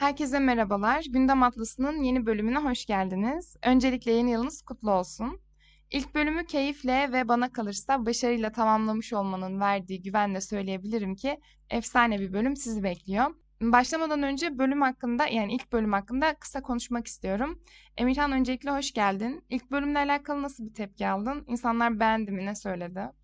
Herkese merhabalar. Gündem Atlası'nın yeni bölümüne hoş geldiniz. Öncelikle yeni yılınız kutlu olsun. İlk bölümü keyifle ve bana kalırsa başarıyla tamamlamış olmanın verdiği güvenle söyleyebilirim ki efsane bir bölüm sizi bekliyor. Başlamadan önce bölüm hakkında yani ilk bölüm hakkında kısa konuşmak istiyorum. Emirhan öncelikle hoş geldin. İlk bölümle alakalı nasıl bir tepki aldın? İnsanlar beğendi mi ne söyledi?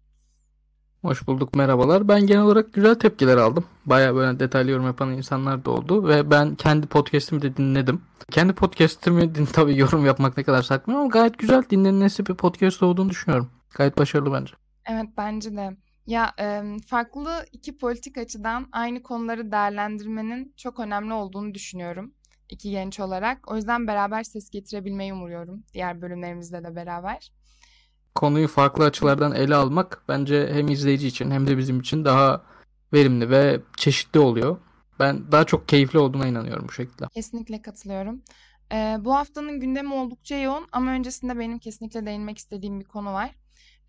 Hoş bulduk, merhabalar. Ben genel olarak güzel tepkiler aldım. Baya böyle detaylı yorum yapan insanlar da oldu ve ben kendi podcast'imi de dinledim. Kendi podcast'imi din tabii yorum yapmak ne kadar sakmıyorum ama gayet güzel dinlenmesi bir podcast olduğunu düşünüyorum. Gayet başarılı bence. Evet bence de. Ya farklı iki politik açıdan aynı konuları değerlendirmenin çok önemli olduğunu düşünüyorum. iki genç olarak. O yüzden beraber ses getirebilmeyi umuyorum. Diğer bölümlerimizde de beraber konuyu farklı açılardan ele almak bence hem izleyici için hem de bizim için daha verimli ve çeşitli oluyor. Ben daha çok keyifli olduğuna inanıyorum bu şekilde. Kesinlikle katılıyorum. Ee, bu haftanın gündemi oldukça yoğun ama öncesinde benim kesinlikle değinmek istediğim bir konu var.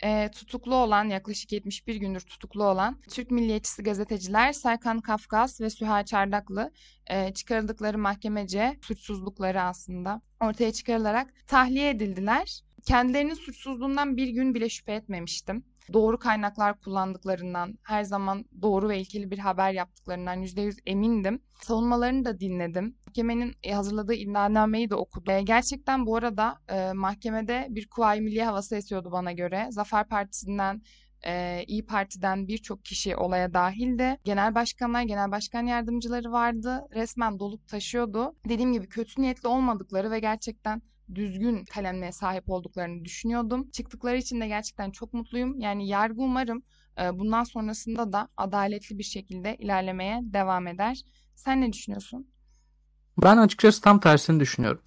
Ee, tutuklu olan yaklaşık 71 gündür tutuklu olan Türk milliyetçisi gazeteciler Serkan Kafkas ve Süha Çardaklı e, çıkarıldıkları mahkemece suçsuzlukları aslında ortaya çıkarılarak tahliye edildiler. Kendilerinin suçsuzluğundan bir gün bile şüphe etmemiştim. Doğru kaynaklar kullandıklarından, her zaman doğru ve ilkeli bir haber yaptıklarından %100 emindim. Savunmalarını da dinledim. Mahkemenin hazırladığı iddianameyi de okudum. E, gerçekten bu arada e, mahkemede bir Kuvayi Milli havası esiyordu bana göre. Zafer Partisi'nden e, İyi Parti'den birçok kişi olaya dahildi. Genel başkanlar, genel başkan yardımcıları vardı. Resmen dolup taşıyordu. Dediğim gibi kötü niyetli olmadıkları ve gerçekten düzgün kalemle sahip olduklarını düşünüyordum. Çıktıkları için de gerçekten çok mutluyum. Yani yargı umarım e, bundan sonrasında da adaletli bir şekilde ilerlemeye devam eder. Sen ne düşünüyorsun? Ben açıkçası tam tersini düşünüyorum.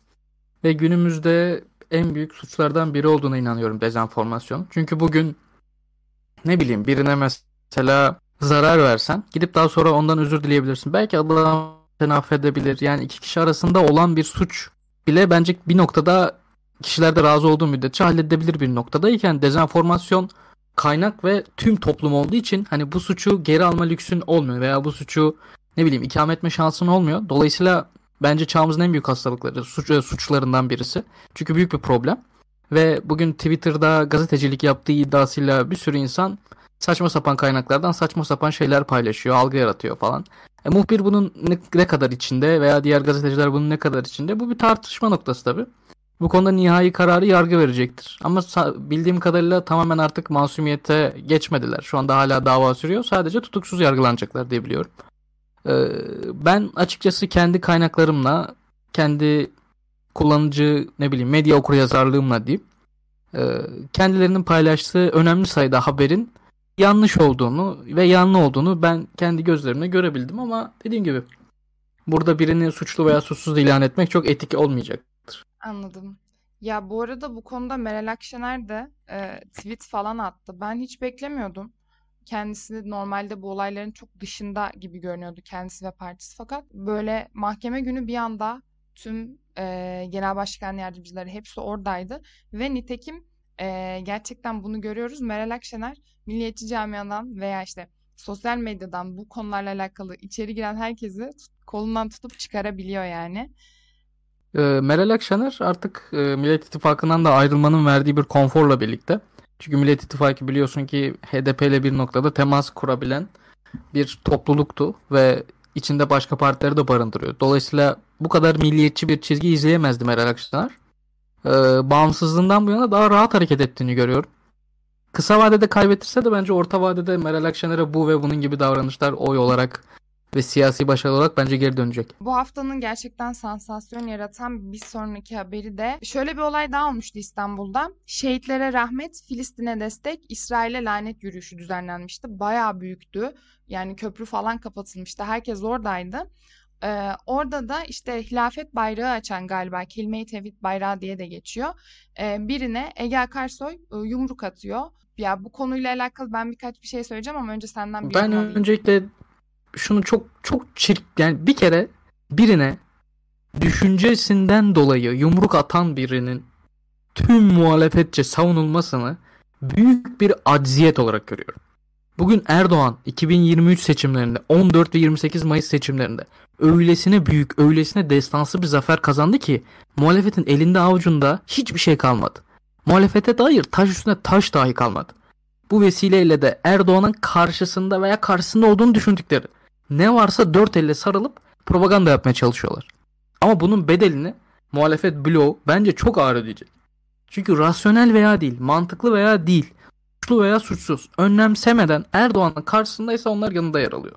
Ve günümüzde en büyük suçlardan biri olduğuna inanıyorum dezenformasyon. Çünkü bugün ne bileyim birine mesela zarar versen gidip daha sonra ondan özür dileyebilirsin. Belki Allah seni affedebilir. Yani iki kişi arasında olan bir suç bile bence bir noktada kişiler de razı olduğu müddetçe halledebilir bir noktadayken dezenformasyon kaynak ve tüm toplum olduğu için hani bu suçu geri alma lüksün olmuyor veya bu suçu ne bileyim ikame etme şansın olmuyor. Dolayısıyla bence çağımızın en büyük hastalıkları suç, e, suçlarından birisi. Çünkü büyük bir problem. Ve bugün Twitter'da gazetecilik yaptığı iddiasıyla bir sürü insan saçma sapan kaynaklardan saçma sapan şeyler paylaşıyor, algı yaratıyor falan. E, muhbir bunun ne, ne kadar içinde veya diğer gazeteciler bunun ne kadar içinde bu bir tartışma noktası tabii. Bu konuda nihai kararı yargı verecektir. Ama bildiğim kadarıyla tamamen artık masumiyete geçmediler. Şu anda hala dava sürüyor. Sadece tutuksuz yargılanacaklar diye biliyorum. Ee, ben açıkçası kendi kaynaklarımla, kendi kullanıcı ne bileyim medya okuryazarlığımla diyeyim e, kendilerinin paylaştığı önemli sayıda haberin yanlış olduğunu ve yanlı olduğunu ben kendi gözlerimle görebildim ama dediğim gibi burada birini suçlu veya suçsuz ilan etmek çok etik olmayacaktır. Anladım. Ya bu arada bu konuda Meral Akşener de e, tweet falan attı. Ben hiç beklemiyordum. Kendisi normalde bu olayların çok dışında gibi görünüyordu kendisi ve partisi. Fakat böyle mahkeme günü bir anda tüm e, genel başkan yardımcıları hepsi oradaydı. Ve nitekim e, gerçekten bunu görüyoruz. Meral Akşener milliyetçi camiadan veya işte sosyal medyadan bu konularla alakalı içeri giren herkesi kolundan tutup çıkarabiliyor yani. E, Meral Akşener artık e, Millet İttifakı'ndan da ayrılmanın verdiği bir konforla birlikte. Çünkü Millet İttifakı biliyorsun ki HDP ile bir noktada temas kurabilen bir topluluktu ve içinde başka partileri de barındırıyor. Dolayısıyla bu kadar milliyetçi bir çizgi izleyemezdi Meral Akşener. Ee, bağımsızlığından bu yana daha rahat hareket ettiğini görüyorum. Kısa vadede kaybettirse de bence orta vadede Meral Akşener'e bu ve bunun gibi davranışlar oy olarak ve siyasi başarı olarak bence geri dönecek. Bu haftanın gerçekten sansasyon yaratan bir sonraki haberi de şöyle bir olay daha olmuştu İstanbul'da. Şehitlere rahmet, Filistin'e destek, İsrail'e lanet yürüyüşü düzenlenmişti. Bayağı büyüktü. Yani köprü falan kapatılmıştı. Herkes oradaydı. Ee, orada da işte hilafet bayrağı açan galiba kelime-i tevhid bayrağı diye de geçiyor. Ee, birine Ege Akarsoy e, yumruk atıyor. Ya bu konuyla alakalı ben birkaç bir şey söyleyeceğim ama önce senden bir Ben öncelikle şunu çok çok çirk yani bir kere birine düşüncesinden dolayı yumruk atan birinin tüm muhalefetçe savunulmasını büyük bir acziyet olarak görüyorum. Bugün Erdoğan 2023 seçimlerinde 14 ve 28 Mayıs seçimlerinde öylesine büyük, öylesine destansı bir zafer kazandı ki muhalefetin elinde avucunda hiçbir şey kalmadı. Muhalefete dair taş üstüne taş dahi kalmadı. Bu vesileyle de Erdoğan'ın karşısında veya karşısında olduğunu düşündükleri ne varsa dört elle sarılıp propaganda yapmaya çalışıyorlar. Ama bunun bedelini muhalefet bloğu bence çok ağır ödeyecek. Çünkü rasyonel veya değil, mantıklı veya değil, suçlu veya suçsuz, önlemsemeden Erdoğan'ın karşısındaysa onlar yanında yer alıyor.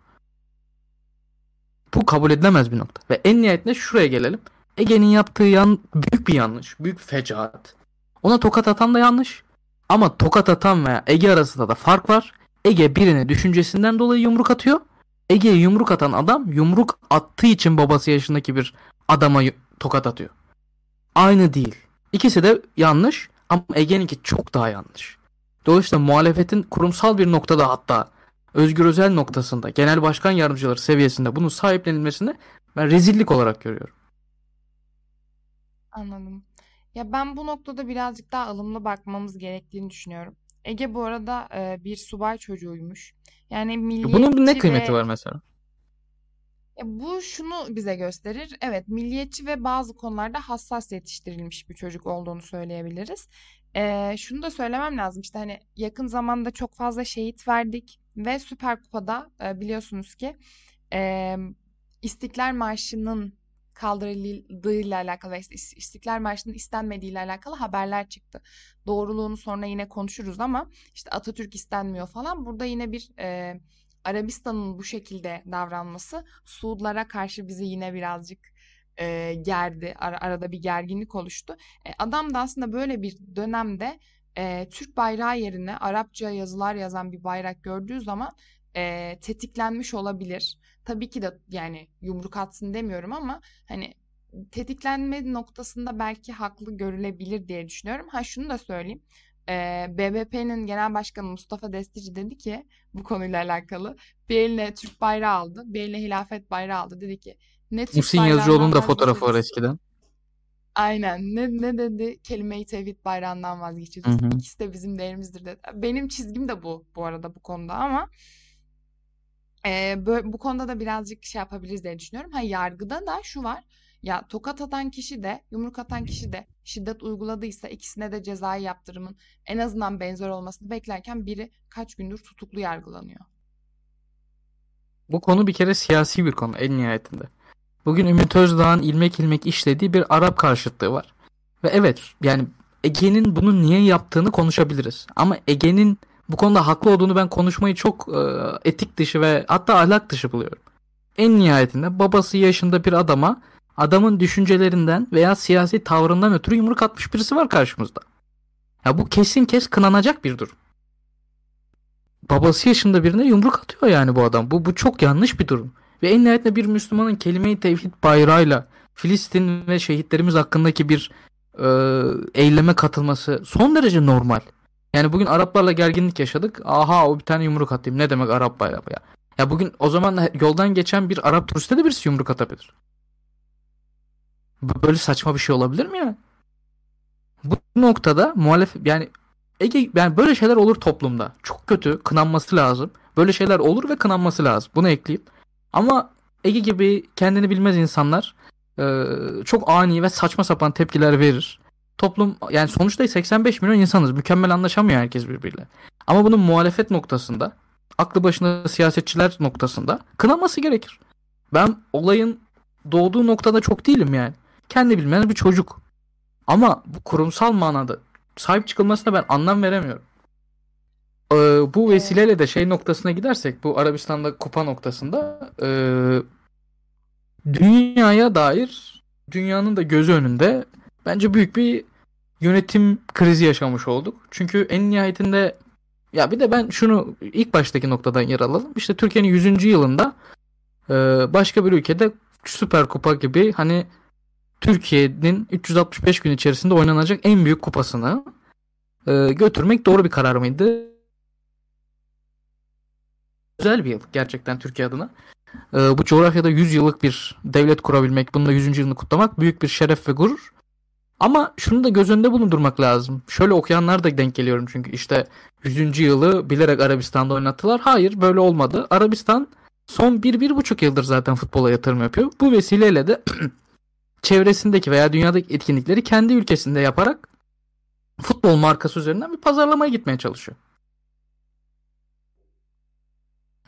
Bu kabul edilemez bir nokta. Ve en nihayetinde şuraya gelelim. Ege'nin yaptığı yan, büyük bir yanlış, büyük fecaat. Ona tokat atan da yanlış. Ama tokat atan veya Ege arasında da fark var. Ege birine düşüncesinden dolayı yumruk atıyor. Ege'ye yumruk atan adam yumruk attığı için babası yaşındaki bir adama tokat atıyor. Aynı değil. İkisi de yanlış ama Ege'ninki çok daha yanlış. Dolayısıyla muhalefetin kurumsal bir noktada hatta Özgür Özel noktasında genel başkan yardımcıları seviyesinde bunun sahiplenilmesini ben rezillik olarak görüyorum. Anladım. Ya ben bu noktada birazcık daha ılımlı bakmamız gerektiğini düşünüyorum. Ege bu arada e, bir subay çocuğuymuş. Yani Bunun ne kıymeti ve var mesela? Ya bu şunu bize gösterir. Evet, milliyetçi ve bazı konularda hassas yetiştirilmiş bir çocuk olduğunu söyleyebiliriz. Ee, şunu da söylemem lazım. İşte hani yakın zamanda çok fazla şehit verdik ve Süper Kupa'da e, biliyorsunuz ki e, İstiklal Marşı'nın kaldırıldığıyla alakalı ve İstiklal Marşı'nın istenmediğiyle alakalı haberler çıktı. Doğruluğunu sonra yine konuşuruz ama işte Atatürk istenmiyor falan. Burada yine bir e, Arabistan'ın bu şekilde davranması Suudlara karşı bizi yine birazcık e, gerdi. Ar- arada bir gerginlik oluştu. E, adam da aslında böyle bir dönemde e, Türk bayrağı yerine Arapça yazılar yazan bir bayrak gördüğü zaman e, tetiklenmiş olabilir. Tabii ki de yani yumruk atsın demiyorum ama hani tetiklenme noktasında belki haklı görülebilir diye düşünüyorum. Ha şunu da söyleyeyim. Ee, BBP'nin genel başkanı Mustafa Destici dedi ki bu konuyla alakalı bir eline Türk bayrağı aldı, bir eline hilafet bayrağı aldı. Dedi ki ne Türk Muhsin Yazıcıoğlu'nun da fotoğrafı var eskiden. Aynen. Ne, ne dedi? Kelime-i tevhid bayrağından vazgeçeceğiz. Hı hı. İkisi de bizim değerimizdir dedi. Benim çizgim de bu bu arada bu konuda ama e, bu konuda da birazcık şey yapabiliriz diye düşünüyorum. Ha yargıda da şu var. Ya tokat atan kişi de yumruk atan kişi de şiddet uyguladıysa ikisine de cezai yaptırımın en azından benzer olmasını beklerken biri kaç gündür tutuklu yargılanıyor. Bu konu bir kere siyasi bir konu en nihayetinde. Bugün Ümit Özdağ'ın ilmek ilmek işlediği bir Arap karşıtlığı var. Ve evet yani Ege'nin bunu niye yaptığını konuşabiliriz. Ama Ege'nin bu konuda haklı olduğunu ben konuşmayı çok e, etik dışı ve hatta ahlak dışı buluyorum. En nihayetinde babası yaşında bir adama adamın düşüncelerinden veya siyasi tavrından ötürü yumruk atmış birisi var karşımızda. Ya bu kesin kes kınanacak bir durum. Babası yaşında birine yumruk atıyor yani bu adam. Bu, bu çok yanlış bir durum. Ve en nihayetinde bir Müslümanın kelime-i tevhid bayrağıyla Filistin ve şehitlerimiz hakkındaki bir e, eyleme katılması son derece normal. Yani bugün Araplarla gerginlik yaşadık. Aha o bir tane yumruk atayım. Ne demek Arap bayrağı ya? Ya bugün o zaman yoldan geçen bir Arap turiste de birisi yumruk atabilir. Böyle saçma bir şey olabilir mi ya? Bu noktada muhalef yani Ege yani böyle şeyler olur toplumda. Çok kötü, kınanması lazım. Böyle şeyler olur ve kınanması lazım. Bunu ekleyeyim. Ama Ege gibi kendini bilmez insanlar e, çok ani ve saçma sapan tepkiler verir. Toplum yani sonuçta 85 milyon insanız. Mükemmel anlaşamıyor herkes birbiriyle. Ama bunun muhalefet noktasında, aklı başında siyasetçiler noktasında kınaması gerekir. Ben olayın doğduğu noktada çok değilim yani. Kendi bilmeyen bir çocuk. Ama bu kurumsal manada sahip çıkılmasına ben anlam veremiyorum. Ee, bu vesileyle de şey noktasına gidersek bu Arabistan'da kupa noktasında e, dünyaya dair dünyanın da gözü önünde bence büyük bir yönetim krizi yaşamış olduk. Çünkü en nihayetinde ya bir de ben şunu ilk baştaki noktadan yer alalım. İşte Türkiye'nin 100. yılında e, başka bir ülkede Süper Kupa gibi hani Türkiye'nin 365 gün içerisinde oynanacak en büyük kupasını e, götürmek doğru bir karar mıydı? Güzel bir yıl gerçekten Türkiye adına. E, bu coğrafyada 100 yıllık bir devlet kurabilmek, bunun da 100. yılını kutlamak büyük bir şeref ve gurur. Ama şunu da göz önünde bulundurmak lazım. Şöyle okuyanlar da denk geliyorum çünkü işte 100. yılı bilerek Arabistan'da oynattılar. Hayır böyle olmadı. Arabistan son 1-1,5 yıldır zaten futbola yatırım yapıyor. Bu vesileyle de çevresindeki veya dünyadaki etkinlikleri kendi ülkesinde yaparak futbol markası üzerinden bir pazarlamaya gitmeye çalışıyor.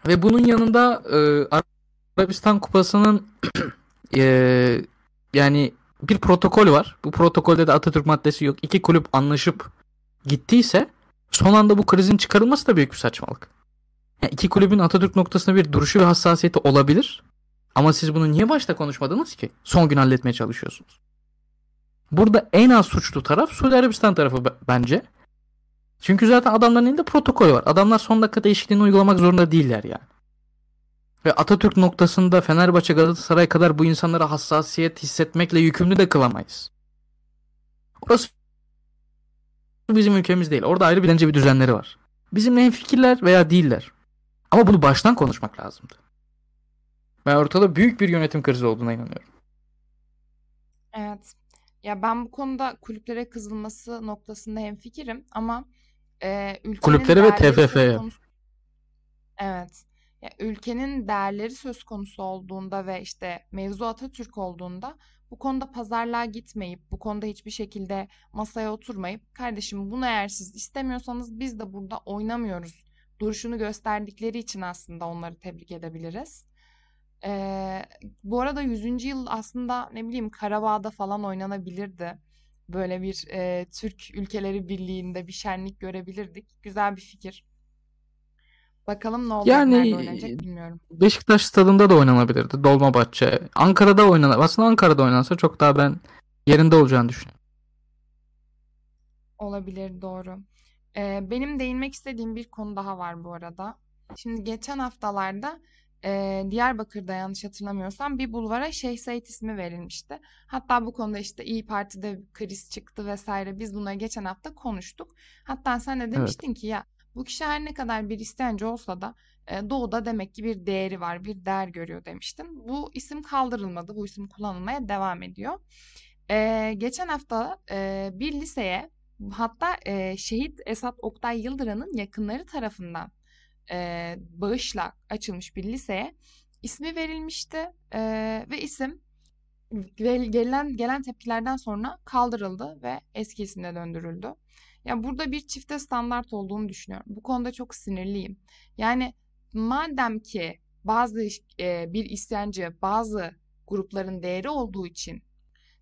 Ve bunun yanında e, Arabistan Kupası'nın e, yani bir protokol var. Bu protokolde de Atatürk maddesi yok. İki kulüp anlaşıp gittiyse son anda bu krizin çıkarılması da büyük bir saçmalık. Yani iki kulübün Atatürk noktasında bir duruşu ve hassasiyeti olabilir. Ama siz bunu niye başta konuşmadınız ki? Son gün halletmeye çalışıyorsunuz. Burada en az suçlu taraf Suudi Arabistan tarafı bence. Çünkü zaten adamların elinde protokol var. Adamlar son dakika değişikliğini uygulamak zorunda değiller yani. Ve Atatürk noktasında Fenerbahçe Galatasaray kadar bu insanlara hassasiyet hissetmekle yükümlü de kılamayız. Orası bizim ülkemiz değil. Orada ayrı bir bence bir düzenleri var. Bizimle hem fikirler veya değiller. Ama bunu baştan konuşmak lazımdı. Ben ortada büyük bir yönetim krizi olduğuna inanıyorum. Evet. Ya ben bu konuda kulüplere kızılması noktasında hem fikrim ama e, ülkenin Kulüplere ve TFF'ye. Evet. Ya, ülkenin değerleri söz konusu olduğunda ve işte mevzu Atatürk olduğunda bu konuda pazarlığa gitmeyip, bu konuda hiçbir şekilde masaya oturmayıp, kardeşim bunu eğer siz istemiyorsanız biz de burada oynamıyoruz duruşunu gösterdikleri için aslında onları tebrik edebiliriz. Ee, bu arada 100. yıl aslında ne bileyim Karabağ'da falan oynanabilirdi. Böyle bir e, Türk ülkeleri birliğinde bir şenlik görebilirdik. Güzel bir fikir. Bakalım ne olacak, Yani nerede oynanacak bilmiyorum. Beşiktaş stadında da oynanabilirdi. Dolmabahçe. Ankara'da oynanan. Aslında Ankara'da oynansa çok daha ben yerinde olacağını düşünüyorum. Olabilir doğru. Ee, benim değinmek istediğim bir konu daha var bu arada. Şimdi geçen haftalarda e, Diyarbakır'da yanlış hatırlamıyorsam bir bulvara Şeyh Said ismi verilmişti. Hatta bu konuda işte İyi Parti'de kriz çıktı vesaire. Biz bunları geçen hafta konuştuk. Hatta sen de demiştin evet. ki ya bu kişi her ne kadar bir istenci olsa da e, doğuda demek ki bir değeri var, bir değer görüyor demiştin. Bu isim kaldırılmadı, bu isim kullanılmaya devam ediyor. E, geçen hafta e, bir liseye hatta e, şehit Esat Oktay Yıldıran'ın yakınları tarafından e, bağışla açılmış bir liseye ismi verilmişti e, ve isim gelen gelen tepkilerden sonra kaldırıldı ve eski isimle döndürüldü. Ya burada bir çifte standart olduğunu düşünüyorum. Bu konuda çok sinirliyim. Yani madem ki bazı e, bir isyancı bazı grupların değeri olduğu için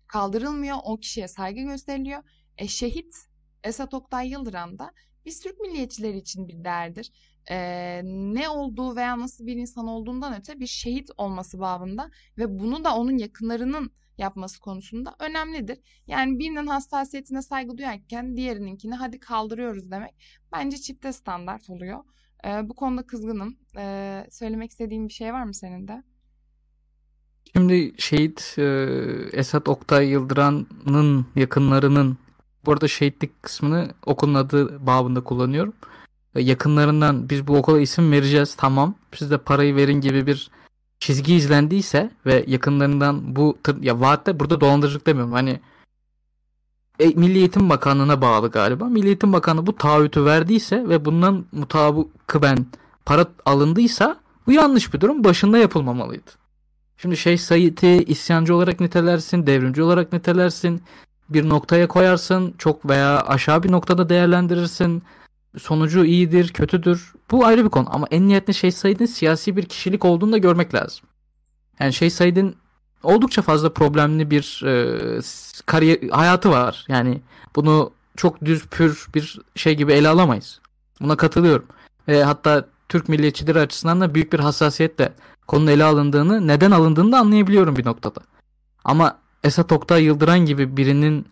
kaldırılmıyor, o kişiye saygı gösteriliyor. E, şehit Esat Oktay Yıldıran da biz Türk milliyetçileri için bir değerdir. E, ne olduğu veya nasıl bir insan olduğundan öte bir şehit olması babında ve bunu da onun yakınlarının yapması konusunda önemlidir. Yani birinin hassasiyetine saygı duyarken diğerininkini hadi kaldırıyoruz demek bence çifte standart oluyor. Ee, bu konuda kızgınım. Ee, söylemek istediğin bir şey var mı senin de? Şimdi şehit e, Esat Oktay Yıldıran'ın yakınlarının bu arada şehitlik kısmını okulun adı babında kullanıyorum. Yakınlarından biz bu okula isim vereceğiz tamam siz de parayı verin gibi bir çizgi izlendiyse ve yakınlarından bu ya vaatte burada dolandırıcılık demiyorum. Hani e, Milli Eğitim Bakanlığı'na bağlı galiba. Milli Eğitim Bakanlığı bu taahhütü verdiyse ve bundan mutabıkıben para alındıysa bu yanlış bir durum. Başında yapılmamalıydı. Şimdi Şeyh Said'i isyancı olarak nitelersin, devrimci olarak nitelersin. Bir noktaya koyarsın, çok veya aşağı bir noktada değerlendirirsin sonucu iyidir, kötüdür. Bu ayrı bir konu ama en nihayetinde Şeyh Said'in siyasi bir kişilik olduğunu da görmek lazım. Yani Şeyh Said'in oldukça fazla problemli bir e, kariyer hayatı var. Yani bunu çok düz pür bir şey gibi ele alamayız. Buna katılıyorum. Ve hatta Türk milliyetçileri açısından da büyük bir hassasiyetle konunun ele alındığını, neden alındığını da anlayabiliyorum bir noktada. Ama Esat Oktay Yıldıran gibi birinin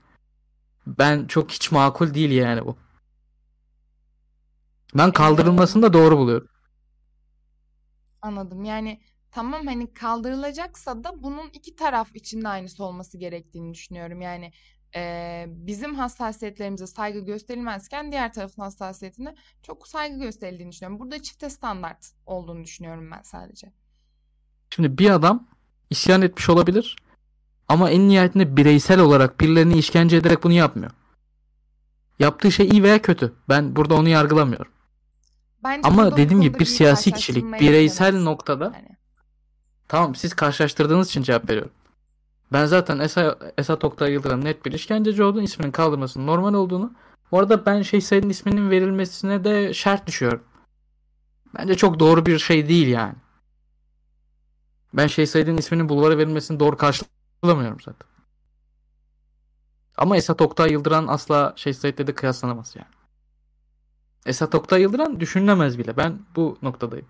ben çok hiç makul değil yani bu. Ben kaldırılmasını da doğru buluyorum. Anladım. Yani tamam hani kaldırılacaksa da bunun iki taraf için de aynısı olması gerektiğini düşünüyorum. Yani e, bizim hassasiyetlerimize saygı gösterilmezken diğer tarafın hassasiyetine çok saygı gösterildiğini düşünüyorum. Burada çifte standart olduğunu düşünüyorum ben sadece. Şimdi bir adam isyan etmiş olabilir Ama en nihayetinde bireysel olarak birilerini işkence ederek bunu yapmıyor. Yaptığı şey iyi veya kötü. Ben burada onu yargılamıyorum. Bence Ama dediğim gibi bir siyasi kişilik bireysel gidemez. noktada Yani. tamam siz karşılaştırdığınız için cevap veriyorum. Ben zaten Esa, Esat Oktay Yıldırım net bir işkenceci olduğunu, isminin kaldırmasının normal olduğunu. Bu arada ben şey Said'in isminin verilmesine de şart düşüyorum. Bence çok doğru bir şey değil yani. Ben şey Said'in isminin bulvara verilmesini doğru karşılamıyorum zaten. Ama Esat Oktay Yıldıran asla şey Said'le de kıyaslanamaz yani. Esat Oktay Yıldıran düşünülemez bile. Ben bu noktadayım.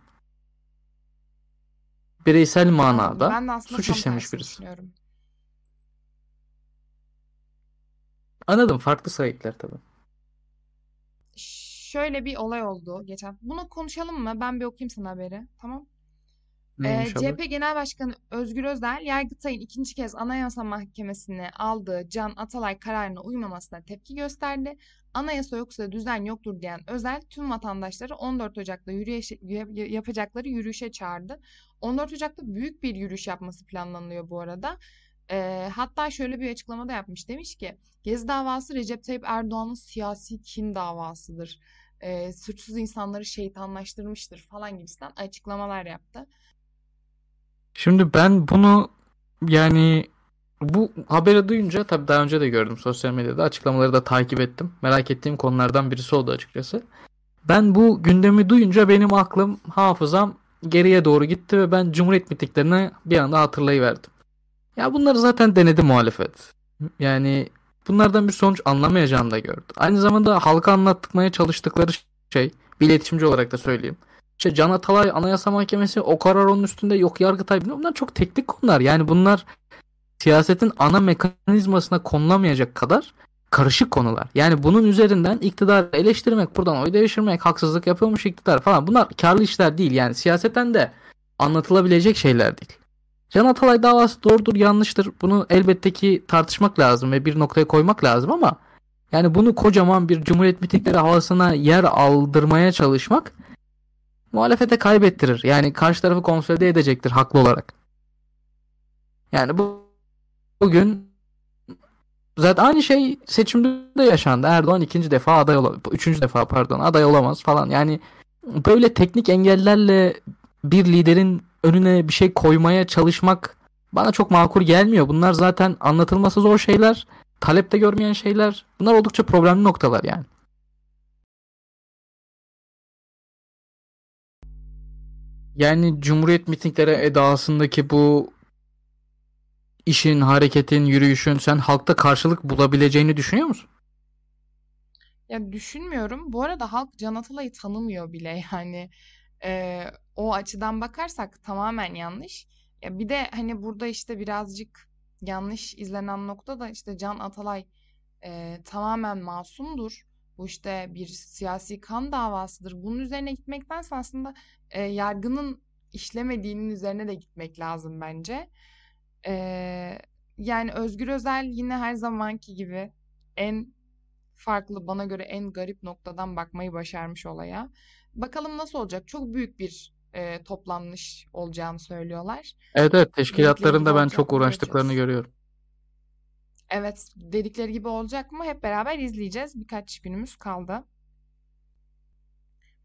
Bireysel manada suç işlemiş birisi. Anladım. Farklı Said'ler tabii. Şöyle bir olay oldu geçen. Bunu konuşalım mı? Ben bir okuyayım sana haberi. Tamam. Ee, Neymiş haber? CHP Genel Başkanı Özgür Özel, Yargıtay'ın ikinci kez Anayasa Mahkemesi'ne aldığı Can Atalay kararına uymamasına tepki gösterdi. Anayasa yoksa düzen yoktur diyen Özel, tüm vatandaşları 14 Ocak'ta yürüyüşe, yapacakları yürüyüşe çağırdı. 14 Ocak'ta büyük bir yürüyüş yapması planlanıyor bu arada. Ee, hatta şöyle bir açıklama da yapmış. Demiş ki, Gezi davası Recep Tayyip Erdoğan'ın siyasi kin davasıdır. Ee, suçsuz insanları şeytanlaştırmıştır falan gibisinden açıklamalar yaptı. Şimdi ben bunu yani bu haberi duyunca tabii daha önce de gördüm sosyal medyada açıklamaları da takip ettim. Merak ettiğim konulardan birisi oldu açıkçası. Ben bu gündemi duyunca benim aklım, hafızam geriye doğru gitti ve ben Cumhuriyet mitinglerini bir anda hatırlayıverdim. Ya bunları zaten denedi muhalefet. Yani bunlardan bir sonuç anlamayacağını da gördü. Aynı zamanda halka anlatmaya çalıştıkları şey, bir iletişimci olarak da söyleyeyim. İşte Can Atalay Anayasa Mahkemesi o karar onun üstünde yok Yargıtay bunlar çok teknik konular. Yani bunlar siyasetin ana mekanizmasına konulamayacak kadar karışık konular. Yani bunun üzerinden iktidarı eleştirmek, buradan oy devşirmek, haksızlık yapıyormuş iktidar falan bunlar karlı işler değil. Yani siyaseten de anlatılabilecek şeyler değil. Can Atalay davası doğrudur, yanlıştır. Bunu elbette ki tartışmak lazım ve bir noktaya koymak lazım ama yani bunu kocaman bir cumhuriyet mitingleri havasına yer aldırmaya çalışmak muhalefete kaybettirir. Yani karşı tarafı konsolide edecektir haklı olarak. Yani bu bugün zaten aynı şey seçimde de yaşandı. Erdoğan ikinci defa aday olamaz. Üçüncü defa pardon aday olamaz falan. Yani böyle teknik engellerle bir liderin önüne bir şey koymaya çalışmak bana çok makul gelmiyor. Bunlar zaten anlatılması zor şeyler. Talepte görmeyen şeyler. Bunlar oldukça problemli noktalar yani. Yani Cumhuriyet mitingleri edasındaki bu işin, hareketin, yürüyüşün sen halkta karşılık bulabileceğini düşünüyor musun? Ya düşünmüyorum. Bu arada halk Can Atalay'ı tanımıyor bile yani. Ee, o açıdan bakarsak tamamen yanlış. Ya bir de hani burada işte birazcık yanlış izlenen nokta da işte Can Atalay e, tamamen masumdur. Bu işte bir siyasi kan davasıdır. Bunun üzerine gitmektense aslında e, yargının işlemediğinin üzerine de gitmek lazım bence. Ee, yani Özgür Özel yine her zamanki gibi en farklı bana göre en garip noktadan bakmayı başarmış olaya. Bakalım nasıl olacak? Çok büyük bir e, toplanmış olacağını söylüyorlar. Evet evet teşkilatlarında ben çok uğraştıklarını görüyorum. Evet, dedikleri gibi olacak mı? Hep beraber izleyeceğiz. Birkaç günümüz kaldı.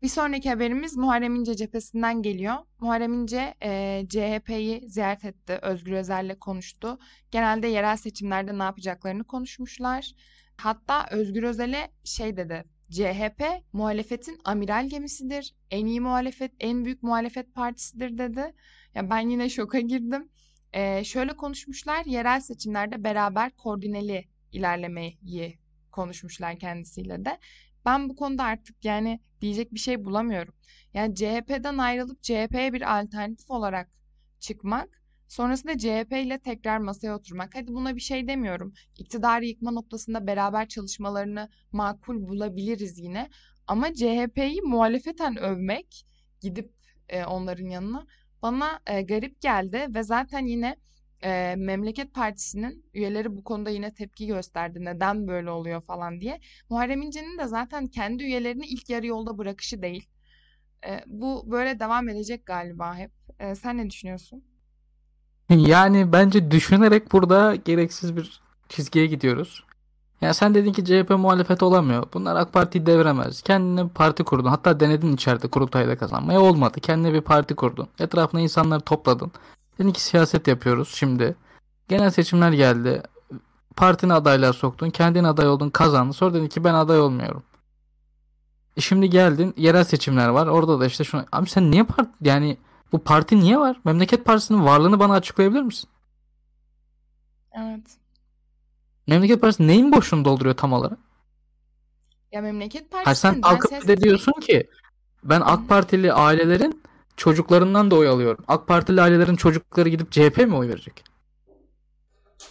Bir sonraki haberimiz Muharrem İnce cephesinden geliyor. Muharrem İnce e, CHP'yi ziyaret etti. Özgür Özel'le konuştu. Genelde yerel seçimlerde ne yapacaklarını konuşmuşlar. Hatta Özgür Özel'e şey dedi. CHP muhalefetin amiral gemisidir. En iyi muhalefet, en büyük muhalefet partisidir dedi. Ya ben yine şoka girdim. E, şöyle konuşmuşlar. Yerel seçimlerde beraber koordineli ilerlemeyi konuşmuşlar kendisiyle de. Ben bu konuda artık yani diyecek bir şey bulamıyorum. Yani CHP'den ayrılıp CHP'ye bir alternatif olarak çıkmak, sonrasında CHP ile tekrar masaya oturmak. Hadi buna bir şey demiyorum. İktidarı yıkma noktasında beraber çalışmalarını makul bulabiliriz yine. Ama CHP'yi muhalefeten övmek, gidip e, onların yanına bana e, garip geldi ve zaten yine e, Memleket Partisi'nin üyeleri bu konuda yine tepki gösterdi. Neden böyle oluyor falan diye. Muharrem İnce'nin de zaten kendi üyelerini ilk yarı yolda bırakışı değil. E, bu böyle devam edecek galiba hep. E, sen ne düşünüyorsun? Yani bence düşünerek burada gereksiz bir çizgiye gidiyoruz. Ya sen dedin ki CHP muhalefet olamıyor. Bunlar AK Parti'yi deviremez. Kendine bir parti kurdun. Hatta denedin içeride kurultayda kazanmaya. Olmadı. Kendine bir parti kurdun. Etrafına insanları topladın. Dedin ki siyaset yapıyoruz şimdi. Genel seçimler geldi. Partini adaylığa soktun. Kendin aday oldun kazandın. Sonra dedin ki ben aday olmuyorum. E şimdi geldin yerel seçimler var. Orada da işte şunu. Abi sen niye parti yani bu parti niye var? Memleket Partisi'nin varlığını bana açıklayabilir misin? Evet. Memleket Partisi neyin boşluğunu dolduruyor tam olarak? Ya Memleket Hayır sen halka ses de diyorsun ki ben AK. Partili ailelerin çocuklarından da oy alıyorum. AK Partili ailelerin çocukları gidip CHP mi oy verecek?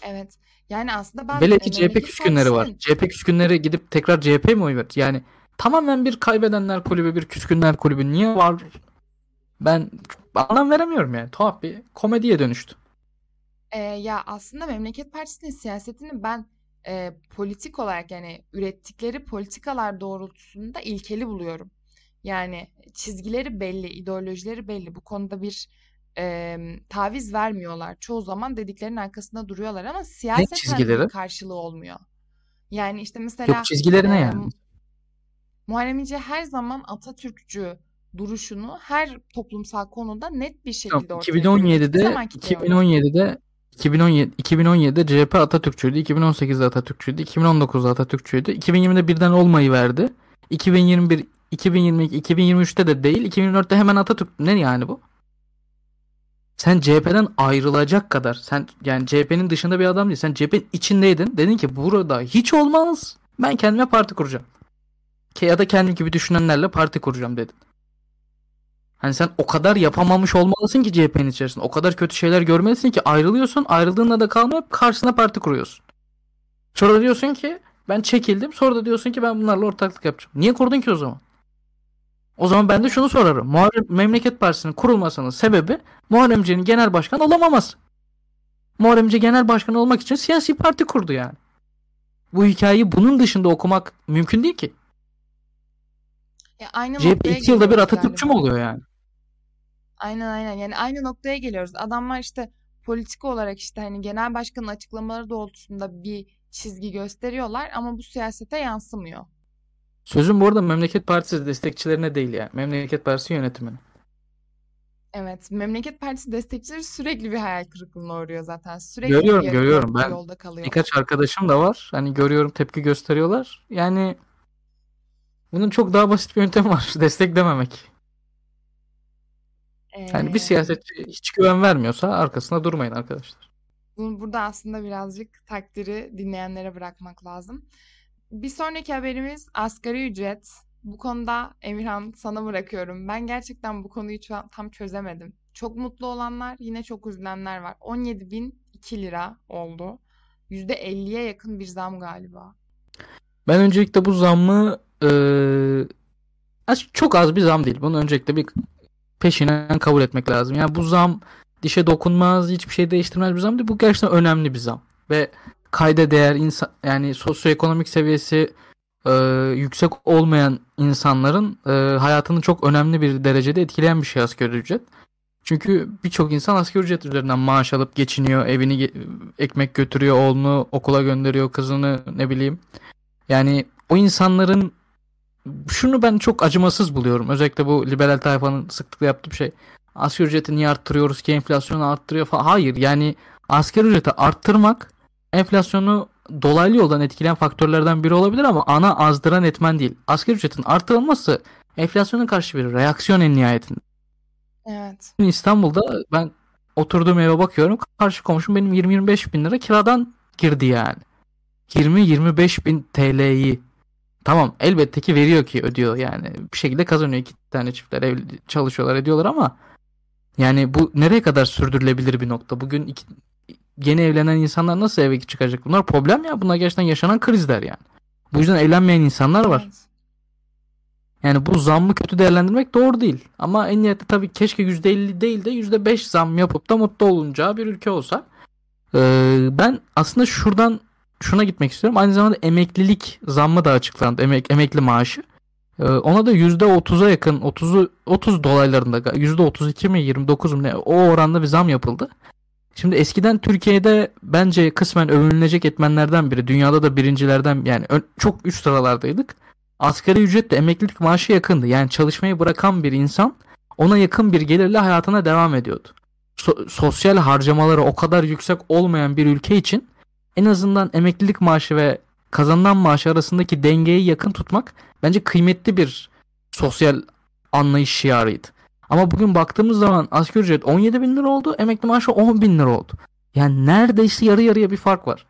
Evet. Yani aslında ben Velev e, ki CHP Memleket küskünleri var. CHP küskünleri gidip tekrar CHP mi oy verecek? Yani tamamen bir kaybedenler kulübü, bir küskünler kulübü niye var? Ben anlam veremiyorum yani. Tuhaf bir komediye dönüştü. E, ya aslında Memleket Partisi'nin siyasetini ben e, politik olarak yani ürettikleri politikalar doğrultusunda ilkeli buluyorum. Yani çizgileri belli, ideolojileri belli. Bu konuda bir e, taviz vermiyorlar. Çoğu zaman dediklerinin arkasında duruyorlar ama Ne siyaseten çizgileri? karşılığı olmuyor. Yani işte Yok mesela çizgileri ne yani? Muharrem İnce her zaman Atatürkçü duruşunu her toplumsal konuda net bir Tamam, şekilde ortaya koyuyor. Hiçbir 2017'de zaman kitleye oynamıyor. 2017'de 2017 2017'de CHP Atatürkçüydü, 2018'de Atatürkçüydü, 2019'da Atatürkçüydü, 2020'de birden olmayı verdi. 2021 2022 2023'te de değil, 2024'te hemen Atatürk. Ne yani bu? Sen CHP'den ayrılacak kadar sen yani CHP'nin dışında bir adam değil. Sen CHP'nin içindeydin. Dedin ki burada hiç olmaz. Ben kendime parti kuracağım. Ya da kendim gibi düşünenlerle parti kuracağım dedin. Hani sen o kadar yapamamış olmalısın ki CHP'nin içerisinde. O kadar kötü şeyler görmelisin ki ayrılıyorsun. Ayrıldığında da kalmayıp karşısına parti kuruyorsun. Sonra diyorsun ki ben çekildim. Sonra da diyorsun ki ben bunlarla ortaklık yapacağım. Niye kurdun ki o zaman? O zaman ben de şunu sorarım. Muharrem Memleket Partisi'nin kurulmasının sebebi Muharrem İnce'nin genel başkan olamaması. Muharrem İnce genel başkan olmak için siyasi parti kurdu yani. Bu hikayeyi bunun dışında okumak mümkün değil ki. Ya aynı CHP noktaya iki yılda bir Atatürkçü mü oluyor yani? Aynen aynen. Yani aynı noktaya geliyoruz. Adamlar işte politik olarak işte hani genel başkanın açıklamaları doğrultusunda bir çizgi gösteriyorlar ama bu siyasete yansımıyor. Sözüm bu arada Memleket Partisi destekçilerine değil yani. Memleket Partisi yönetimine. Evet, Memleket Partisi destekçileri sürekli bir hayal kırıklığına uğruyor zaten. Sürekli Görüyorum bir görüyorum. Ben yolda kalıyorlar. birkaç arkadaşım da var. Hani görüyorum tepki gösteriyorlar. Yani bunun çok daha basit bir yöntemi var. Desteklememek. Yani bir Ee, siyasetçi hiç güven vermiyorsa arkasında durmayın arkadaşlar. bu- burada aslında birazcık takdiri dinleyenlere bırakmak lazım. Bir sonraki haberimiz asgari ücret. Bu konuda Emirhan sana bırakıyorum. Ben gerçekten bu konuyu tam çözemedim. Çok mutlu olanlar, yine çok üzülenler var. 17.002 lira oldu. %50'ye yakın bir zam galiba. Ben öncelikle bu zammı az- çok az bir zam değil. Bunu öncelikle bir peşinen kabul etmek lazım. Yani bu zam dişe dokunmaz, hiçbir şey değiştirmez bir zam değil. Bu gerçekten önemli bir zam. Ve kayda değer insan yani sosyoekonomik seviyesi eee, yüksek olmayan insanların eee, hayatını çok önemli bir derecede etkileyen bir şey asgari ücret. Çünkü birçok insan asgari ücret üzerinden maaş alıp geçiniyor, evini ekmek götürüyor, oğlunu okula gönderiyor, kızını ne bileyim. Yani o insanların şunu ben çok acımasız buluyorum. Özellikle bu liberal tayfanın sıklıkla yaptığı bir şey. Asgari ücreti niye arttırıyoruz ki enflasyonu arttırıyor falan. Hayır yani asgari ücreti arttırmak enflasyonu dolaylı yoldan etkileyen faktörlerden biri olabilir ama ana azdıran etmen değil. Asgari ücretin artırılması enflasyona karşı bir reaksiyon en nihayetinde. Evet. İstanbul'da ben oturduğum eve bakıyorum. Karşı komşum benim 20-25 bin lira kiradan girdi yani. 20-25 bin TL'yi. Tamam elbette ki veriyor ki ödüyor yani. Bir şekilde kazanıyor iki tane çiftler ev çalışıyorlar ediyorlar ama yani bu nereye kadar sürdürülebilir bir nokta? Bugün iki, yeni evlenen insanlar nasıl eve çıkacak? Bunlar problem ya. Bunlar gerçekten yaşanan krizler yani. Bu yüzden evlenmeyen insanlar var. Evet. Yani bu zammı kötü değerlendirmek doğru değil. Ama en nihayetinde tabii keşke %50 değil de %5 zam yapıp da mutlu olunacağı bir ülke olsa. Ee, ben aslında şuradan şuna gitmek istiyorum. Aynı zamanda emeklilik zammı da açıklandı. Emek, emekli maaşı. Ee, ona da %30'a yakın 30'u 30 dolaylarında %32 mi 29 mu ne o oranda bir zam yapıldı. Şimdi eskiden Türkiye'de bence kısmen övünülecek etmenlerden biri. Dünyada da birincilerden yani çok üst sıralardaydık. Asgari ücret de emeklilik maaşı yakındı. Yani çalışmayı bırakan bir insan ona yakın bir gelirle hayatına devam ediyordu. So- sosyal harcamaları o kadar yüksek olmayan bir ülke için en azından emeklilik maaşı ve kazanılan maaş arasındaki dengeyi yakın tutmak bence kıymetli bir sosyal anlayış şiarıydı. Ama bugün baktığımız zaman asgari ücret 17 bin lira oldu, emekli maaşı 10 bin lira oldu. Yani neredeyse yarı yarıya bir fark var.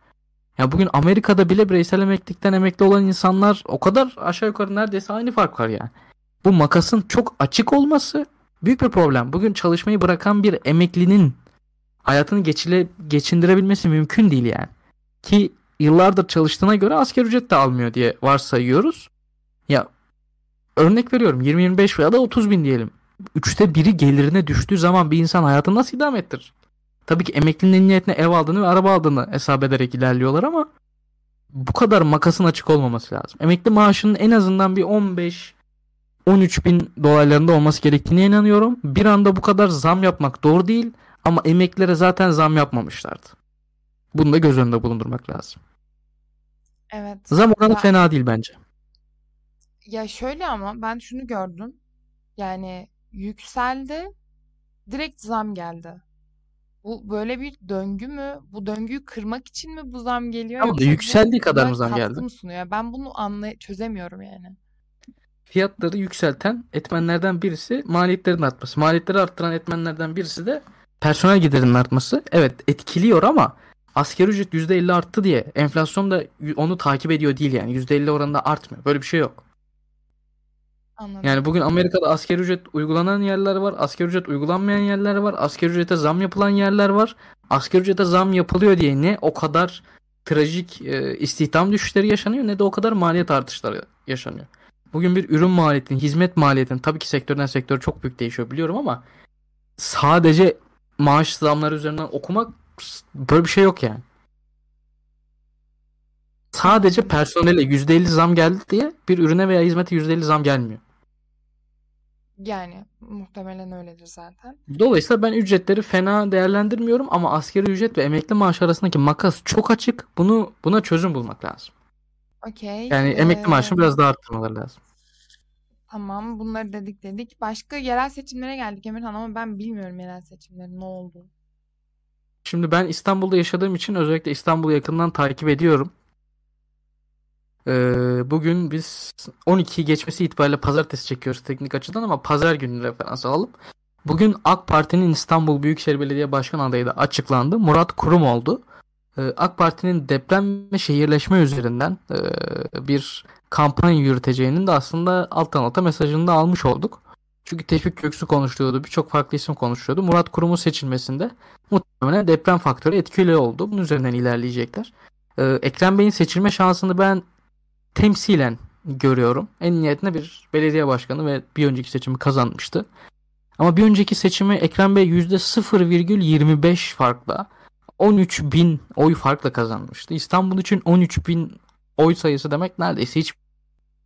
Ya bugün Amerika'da bile bireysel emeklilikten emekli olan insanlar o kadar aşağı yukarı neredeyse aynı fark var yani. Bu makasın çok açık olması büyük bir problem. Bugün çalışmayı bırakan bir emeklinin hayatını geçile, geçindirebilmesi mümkün değil yani. Ki yıllardır çalıştığına göre asgari ücret de almıyor diye varsayıyoruz. Ya örnek veriyorum 20-25 veya da 30 bin diyelim. Üçte biri gelirine düştüğü zaman bir insan hayatını nasıl idame ettirir? Tabii ki emeklinin niyetine ev aldığını ve araba aldığını hesap ederek ilerliyorlar ama bu kadar makasın açık olmaması lazım. Emekli maaşının en azından bir 15 13 bin dolaylarında olması gerektiğine inanıyorum. Bir anda bu kadar zam yapmak doğru değil ama emeklilere zaten zam yapmamışlardı. Bunu da göz önünde bulundurmak lazım. Evet. Zam oranı Ya- fena değil bence. Ya şöyle ama ben şunu gördüm. Yani yükseldi, direkt zam geldi. Bu böyle bir döngü mü? Bu döngüyü kırmak için mi bu zam geliyor Ama yükseldiği kadar mı zam geldi? mı sunuyor? Ben bunu anlay çözemiyorum yani. Fiyatları yükselten etmenlerden birisi maliyetlerin artması. Maliyetleri arttıran etmenlerden birisi de personel giderinin artması. Evet etkiliyor ama asgari ücret %50 arttı diye enflasyon da onu takip ediyor değil yani. %50 oranında artmıyor. Böyle bir şey yok. Anladım. Yani bugün Amerika'da asgari ücret uygulanan yerler var. Asgari ücret uygulanmayan yerler var. Asgari ücrete zam yapılan yerler var. Asgari ücrete zam yapılıyor diye ne o kadar trajik e, istihdam düşüşleri yaşanıyor ne de o kadar maliyet artışları yaşanıyor. Bugün bir ürün maliyetinin, hizmet maliyetinin tabii ki sektörden sektöre çok büyük değişiyor biliyorum ama sadece maaş zamları üzerinden okumak böyle bir şey yok yani. Sadece personele %50 zam geldi diye bir ürüne veya hizmete %50 zam gelmiyor. Yani muhtemelen öyledir zaten. Dolayısıyla ben ücretleri fena değerlendirmiyorum ama asgari ücret ve emekli maaş arasındaki makas çok açık. Bunu buna çözüm bulmak lazım. Okey. Yani emekli Ee, maaşını biraz daha arttırmaları lazım. tamam bunları dedik dedik. Başka yerel seçimlere geldik Emirhan ama ben bilmiyorum yerel seçimlerin ne oldu. Şimdi ben İstanbul'da yaşadığım için özellikle İstanbul'u yakından takip ediyorum. Ee, bugün biz 12'yi geçmesi itibariyle pazartesi çekiyoruz teknik açıdan ama pazar günü referans alalım. Bugün AK Parti'nin İstanbul Büyükşehir Belediye Başkan adayı da açıklandı. Murat Kurum oldu. Ee, AK Parti'nin deprem ve şehirleşme üzerinden e, bir kampanya yürüteceğinin de aslında alttan alta mesajını da almış olduk. Çünkü Tevfik Göksu konuşuluyordu. Birçok farklı isim konuşuluyordu. Murat Kurum'un seçilmesinde muhtemelen deprem faktörü etkili oldu. Bunun üzerinden ilerleyecekler. Ee, Ekrem Bey'in seçilme şansını ben temsilen görüyorum. En nihayetinde bir belediye başkanı ve bir önceki seçimi kazanmıştı. Ama bir önceki seçimi Ekrem Bey %0,25 farkla 13 bin oy farkla kazanmıştı. İstanbul için 13 bin oy sayısı demek neredeyse hiç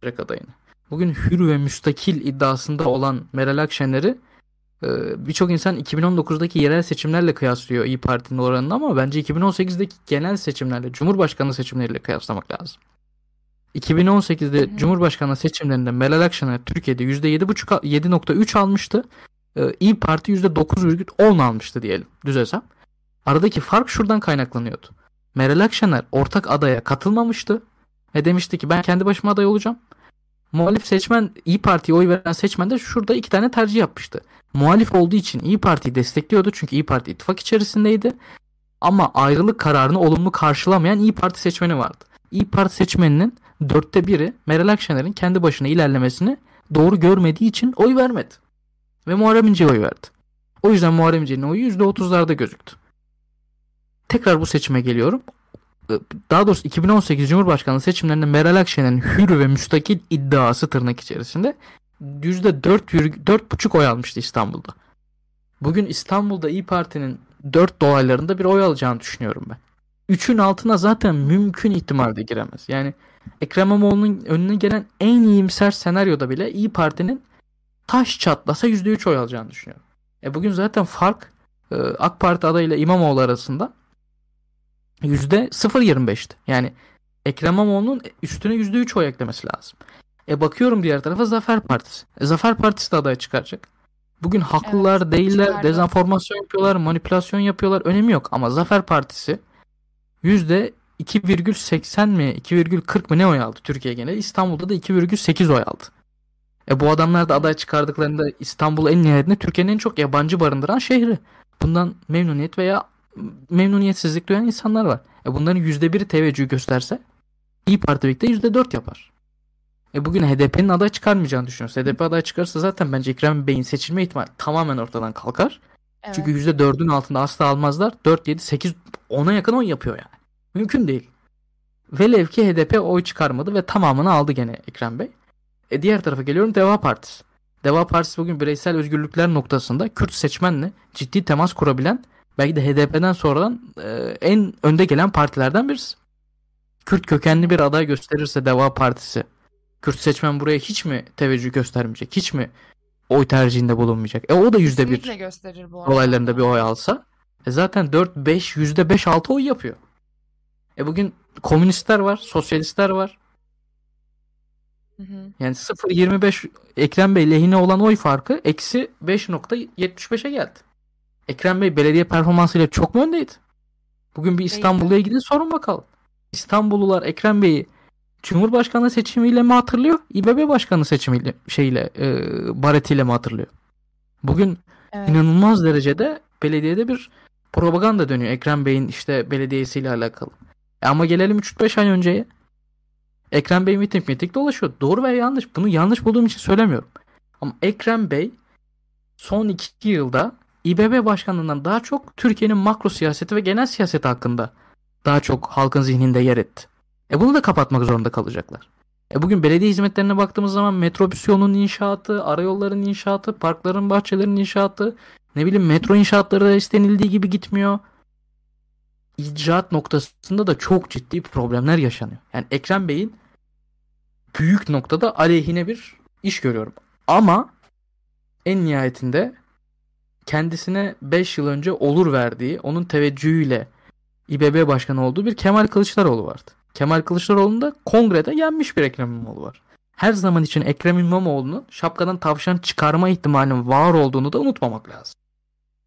adayını. Bugün hür ve müstakil iddiasında olan Meral Akşener'i e, birçok insan 2019'daki yerel seçimlerle kıyaslıyor İyi Parti'nin oranını ama bence 2018'deki genel seçimlerle, Cumhurbaşkanı seçimleriyle kıyaslamak lazım. 2018'de Hı hı. Cumhurbaşkanı seçimlerinde Meral Akşener Türkiye'de %7,5 7.3 almıştı. Ee, İyi Parti %9,10 almıştı diyelim düz hesap. Aradaki fark şuradan kaynaklanıyordu. Meral Akşener ortak adaya katılmamıştı ve demişti ki ben kendi başıma aday olacağım. Muhalif seçmen İyi Parti'ye oy veren seçmen de şurada iki tane tercih yapmıştı. Muhalif olduğu için İyi Parti'yi destekliyordu çünkü İyi Parti ittifak içerisindeydi. Ama ayrılık kararını olumlu karşılamayan İyi Parti seçmeni vardı. İyi Parti seçmeninin dörtte biri Meral Akşener'in kendi başına ilerlemesini doğru görmediği için oy vermedi. Ve Muharrem İnce'ye oy verdi. O yüzden Muharrem İnce'nin oyu %30'larda gözüktü. Tekrar bu seçime geliyorum. Daha doğrusu 2018 Cumhurbaşkanlığı seçimlerinde Meral Akşener'in hür ve müstakil iddiası tırnak içerisinde %4,5 oy almıştı İstanbul'da. Bugün İstanbul'da İyi Parti'nin 4 dolaylarında bir oy alacağını düşünüyorum ben. 3'ün altına zaten mümkün ihtimalde giremez. Yani Ekrem İmamoğlu'nun önüne gelen en iyimser senaryoda bile İyi Parti'nin taş çatlasa %3 oy alacağını düşünüyorum. E bugün zaten fark e, AK Parti adayıyla İmamoğlu arasında %0.25'ti. Yani Ekrem İmamoğlu'nun üstüne %3 oy eklemesi lazım. E bakıyorum diğer tarafa Zafer Partisi. E, Zafer Partisi de aday çıkaracak. Bugün haklılar Evet, değiller, çıkardı. dezenformasyon yapıyorlar, manipülasyon yapıyorlar. Önemi yok ama Zafer Partisi yüzde 2,80 mi 2,40 mı ne oy aldı Türkiye geneli. İstanbul'da da 2,8 oy aldı. E bu adamlar da aday çıkardıklarında İstanbul en nihayetinde Türkiye'nin en çok yabancı barındıran şehri. Bundan memnuniyet veya memnuniyetsizlik duyan insanlar var. E bunların %1'i teveccüh gösterse İyi Parti birlikte %4 yapar. E bugün HDP'nin aday çıkarmayacağını düşünüyoruz. HDP aday çıkarsa zaten bence Ekrem Bey'in seçilme ihtimali tamamen ortadan kalkar. Evet. Çünkü %4'ün altında asla almazlar. 4, 7, 8, 10'a yakın oy yapıyor yani. Mümkün değil. Velev ki HDP oy çıkarmadı ve tamamını aldı gene Ekrem Bey. E diğer tarafa geliyorum Deva Partisi. Deva Partisi bugün bireysel özgürlükler noktasında Kürt seçmenle ciddi temas kurabilen belki de HDP'den sonradan e, en önde gelen partilerden birisi. Kürt kökenli bir aday gösterirse Deva Partisi Kürt seçmen buraya hiç mi teveccüh göstermeyecek? Hiç mi oy tercihinde bulunmayacak? E o da yüzde bir Kesinlikle gösterir bu arada. olaylarında bir oy alsa e zaten 4 5 yüzde 5 6 oy yapıyor. E bugün komünistler var, sosyalistler var. Hı hı. Yani 0.25 Ekrem Bey lehine olan oy farkı eksi 5.75'e geldi. Ekrem Bey belediye performansıyla çok mu öndeydi? Bugün bir İstanbul'la ilgili sorun bakalım. İstanbullular Ekrem Bey'i Cumhurbaşkanlığı seçimiyle mi hatırlıyor? İBB Başkanı seçimiyle şeyle e, baretiyle mi hatırlıyor? Bugün Evet. inanılmaz derecede belediyede bir propaganda dönüyor Ekrem Bey'in işte belediyesiyle alakalı. E ama gelelim 3-5 ay önceye. Ekrem Bey miting miting dolaşıyor. Doğru veya yanlış. Bunu yanlış bulduğum için söylemiyorum. Ama Ekrem Bey son 2 yılda İBB başkanlığından daha çok Türkiye'nin makro siyaseti ve genel siyaseti hakkında daha çok halkın zihninde yer etti. E bunu da kapatmak zorunda kalacaklar. E bugün belediye hizmetlerine baktığımız zaman metrobüs yolunun inşaatı, arayolların inşaatı, parkların, bahçelerin inşaatı, ne bileyim metro inşaatları da istenildiği gibi gitmiyor. İcraat noktasında da çok ciddi problemler yaşanıyor. Yani Ekrem Bey'in büyük noktada aleyhine bir iş görüyorum. Ama en nihayetinde kendisine 5 yıl önce olur verdiği, onun teveccühüyle İBB başkanı olduğu bir Kemal Kılıçdaroğlu vardı. Kemal Kılıçdaroğlu'nun da kongrede yenmiş bir Ekrem İmamoğlu var. Her zaman için Ekrem İmamoğlu'nun şapkadan tavşan çıkarma ihtimalinin var olduğunu da unutmamak lazım.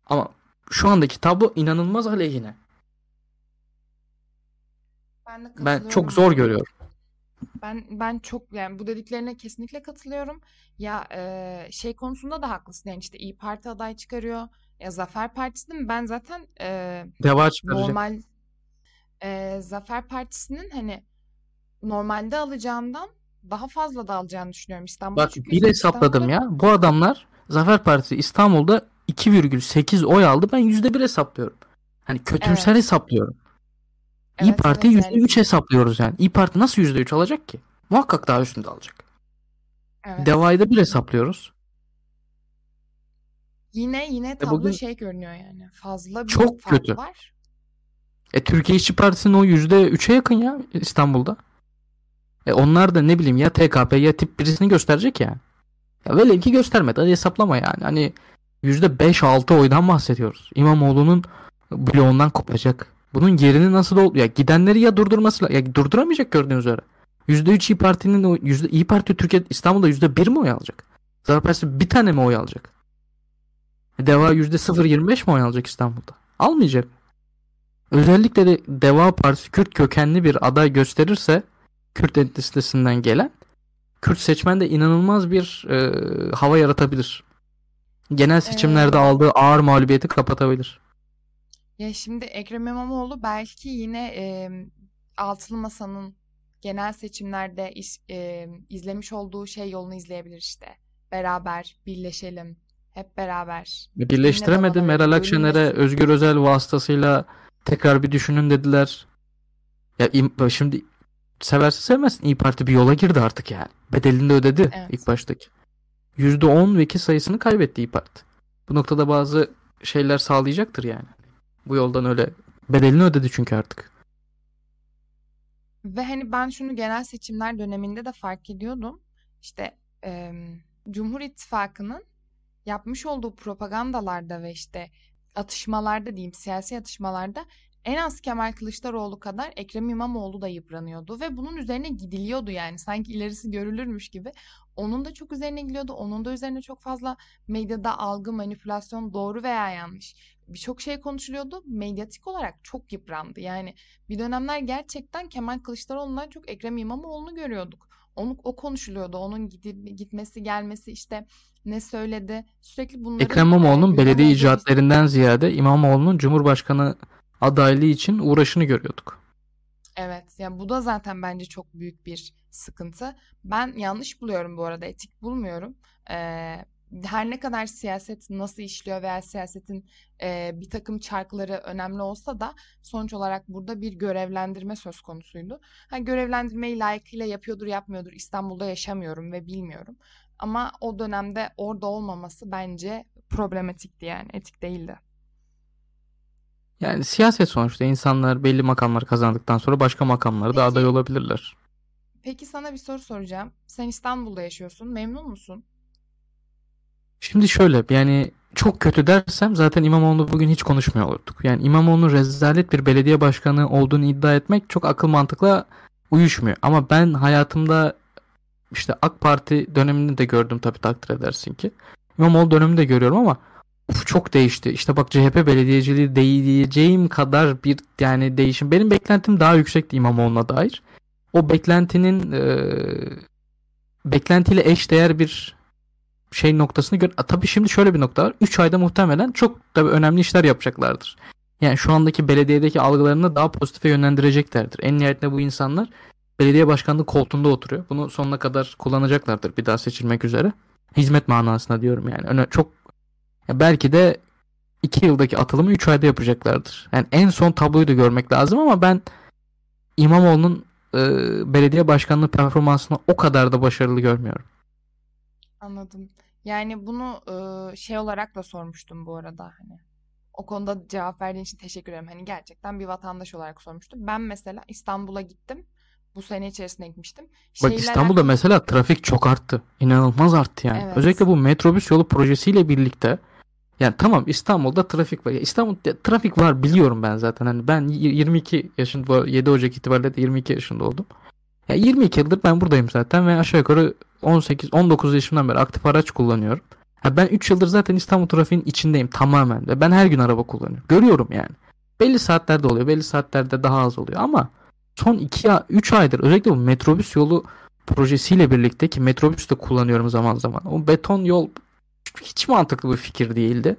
Ama şu andaki tablo inanılmaz aleyhine. Ben, Ben çok zor görüyorum. Ben ben çok yani bu dediklerine kesinlikle katılıyorum. Ya e, şey konusunda da haklısın. Yani işte İyi Parti aday çıkarıyor. Ya Zafer Partisi'nin ben zaten e, Deva çıkaracak. normal e, Zafer Partisi'nin hani normalde alacağından daha fazla da alacağını düşünüyorum İstanbul'da. Bak Çünkü bir hesapladım İstanbul'da ya. Bu adamlar Zafer Partisi İstanbul'da 2,8 oy aldı. Ben %1 hesaplıyorum. Hani kötümser Evet. hesaplıyorum. İyi Evet, Parti evet, %3 yani hesaplıyoruz yani. İyi Parti nasıl %3 alacak ki? Muhakkak daha üstünde alacak. evet. Deva'yı da bir hesaplıyoruz. Yine yine E tablo bugün şey görünüyor yani. Fazla bir çok fark kötü. var. E Türkiye İşçi Partisi'nin o %3'e yakın ya İstanbul'da. E onlar da ne bileyim ya TKP ya tip birisini gösterecek ya. Ya velev ki göstermedi. Hadi hesaplama yani. Hani %5-6 oydan bahsediyoruz. İmamoğlu'nun bloğundan kopacak. Bunun yerini nasıl ol ya gidenleri ya durdurması ya durduramayacak gördüğünüz üzere. %3 İyi Parti'nin yüzde İyi Parti Türkiye İstanbul'da %1 mi oy alacak? Zafer Partisi bir tane mi oy alacak? E, Deva %0.25 mi oy alacak İstanbul'da? Almayacak. Özellikle de Deva Partisi Kürt kökenli bir aday gösterirse Kürt etnisitesinden gelen Kürt seçmen de inanılmaz bir e, hava yaratabilir. Genel seçimlerde Ee, aldığı ağır mağlubiyeti kapatabilir. Ya şimdi Ekrem İmamoğlu belki yine e, Altılı Masa'nın genel seçimlerde is- e, izlemiş olduğu şey yolunu izleyebilir işte. Beraber birleşelim. Hep beraber. Yine Birleştiremedi. Meral Akşener'e. Özgür Özel vasıtasıyla tekrar bir düşünün dediler. Ya im- şimdi severse sevmezsin. İyi Parti bir yola girdi artık yani. Bedelini de ödedi Evet. ilk baştaki. %10 vekil sayısını kaybetti İyi Parti. Bu noktada bazı şeyler sağlayacaktır yani. Bu yoldan öyle bedelini ödedi çünkü artık. Ve hani ben şunu genel seçimler döneminde de fark ediyordum. İşte e, Cumhur İttifakı'nın yapmış olduğu propagandalarda ve işte atışmalarda diyeyim siyasi atışmalarda en az Kemal Kılıçdaroğlu kadar Ekrem İmamoğlu da yıpranıyordu ve bunun üzerine gidiliyordu yani sanki ilerisi görülürmüş gibi. Onun da çok üzerine gidiliyordu. Onun da üzerine çok fazla medyada algı, manipülasyon doğru veya yanlış birçok şey konuşuluyordu. Medyatik olarak çok yıprandı. Yani bir dönemler gerçekten Kemal Kılıçdaroğlu'ndan çok Ekrem İmamoğlu'nu görüyorduk. Onu, o konuşuluyordu. Onun gidip, gitmesi gelmesi işte ne söyledi. Sürekli bunları Ekrem İmamoğlu'nun belediye olduğu icraatlerinden ziyade İmamoğlu'nun Cumhurbaşkanı adaylığı için uğraşını görüyorduk. Evet, yani bu da zaten bence çok büyük bir sıkıntı. Ben yanlış buluyorum bu arada, etik bulmuyorum. Ee, her ne kadar siyaset nasıl işliyor veya siyasetin e, bir takım çarkları önemli olsa da sonuç olarak burada bir görevlendirme söz konusuydu. Ha, görevlendirmeyi layıkıyla yapıyordur yapmıyordur İstanbul'da yaşamıyorum ve bilmiyorum. Ama o dönemde orada olmaması bence problematikti yani etik değildi. Yani siyaset sonuçta insanlar belli makamlar kazandıktan sonra başka makamlara da aday olabilirler. peki sana bir soru soracağım. Sen İstanbul'da yaşıyorsun, memnun musun? Şimdi şöyle yani çok kötü dersem zaten İmamoğlu bugün hiç konuşmuyor olurduk. Yani İmamoğlu'nun rezalet bir belediye başkanı olduğunu iddia etmek çok akıl mantıkla uyuşmuyor. Ama ben hayatımda işte AK Parti dönemini de gördüm tabii takdir edersin ki. İmamoğlu dönemini de görüyorum ama uf, çok değişti. İşte bak CHP belediyeciliği diyeceğim kadar bir yani değişim. Benim beklentim daha yüksekti İmamoğlu'na dair. O beklentinin eee beklentiyle eşdeğer bir şey noktasını gör. Tabii şimdi şöyle bir nokta var. 3 ayda muhtemelen çok tabii önemli işler yapacaklardır. Yani şu andaki belediyedeki algılarını daha pozitife yönlendireceklerdir. En nihayetinde bu insanlar belediye başkanlığı koltuğunda oturuyor. Bunu sonuna kadar kullanacaklardır bir daha seçilmek üzere. Hizmet manasında diyorum yani. Öne, çok ya belki de 2 yıldaki atılımı 3 ayda yapacaklardır. Yani en son tabloyu da görmek lazım ama ben İmamoğlu'nun e, belediye başkanlığı performansını o kadar da başarılı görmüyorum. Anladım. Yani bunu e, şey olarak da sormuştum bu arada hani. O konuda cevap verdiğin için teşekkür ederim. Hani gerçekten bir vatandaş olarak sormuştum. Ben mesela İstanbul'a gittim. Bu sene içerisinde gitmiştim. Bak İstanbul'da alakalı. mesela trafik çok arttı. İnanılmaz arttı yani. Evet. Özellikle bu metrobüs yolu projesiyle birlikte yani tamam İstanbul'da trafik var. Ya İstanbul'da trafik var biliyorum ben zaten. Hani ben y- 22 yaşında 7 Ocak itibariyle de 22 yaşında oldum. Ya 22 yıldır ben buradayım zaten ve aşağı yukarı 18 19 yaşımdan beri aktif araç kullanıyorum. Ha ben 3 yıldır zaten İstanbul trafiğinin içindeyim tamamen ve ben her gün araba kullanıyorum. Görüyorum yani. Belli saatlerde oluyor, belli saatlerde daha az oluyor ama son 2 3 aydır özellikle bu metrobüs yolu projesiyle birlikte ki metrobüs de kullanıyorum zaman zaman. O beton yol hiç mantıklı bir fikir değildi.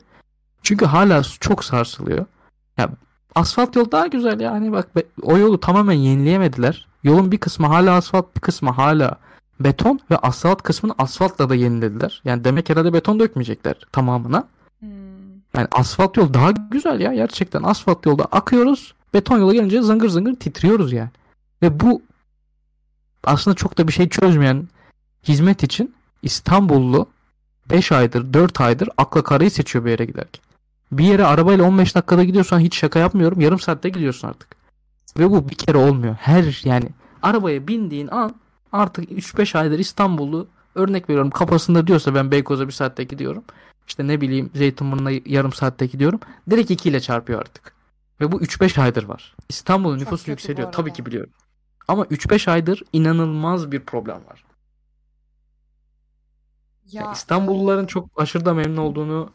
Çünkü hala çok sarsılıyor. Ya asfalt yol daha güzel yani bak o yolu tamamen yenileyemediler. Yolun bir kısmı hala asfalt, bir kısmı hala beton ve asfalt kısmını asfaltla da yenilediler. Yani demek herhalde beton dökmeyecekler tamamına. Hmm. Yani asfalt yol daha güzel ya gerçekten. Asfalt yolda akıyoruz. Beton yola gelince zıngır zıngır titriyoruz yani. Ve bu aslında çok da bir şey çözmeyen hizmet için İstanbullu 5 aydır 4 aydır akla karayı seçiyor bir yere giderken. Bir yere arabayla 15 dakikada gidiyorsan hiç şaka yapmıyorum. Yarım saatte gidiyorsun artık. Ve bu bir kere olmuyor. Her yani arabaya bindiğin an artık 3-5 aydır İstanbullu örnek veriyorum kafasında diyorsa ben Beykoz'a bir saatte gidiyorum. İşte ne bileyim Zeytinburnu'na yarım saatte gidiyorum. Direkt 2 ile çarpıyor artık. Ve bu 3-5 aydır var. İstanbul'un nüfusu yükseliyor. Tabii ki biliyorum. Ama 3-5 aydır inanılmaz bir problem var. Ya Ya İstanbulluların e, çok aşırı da memnun olduğunu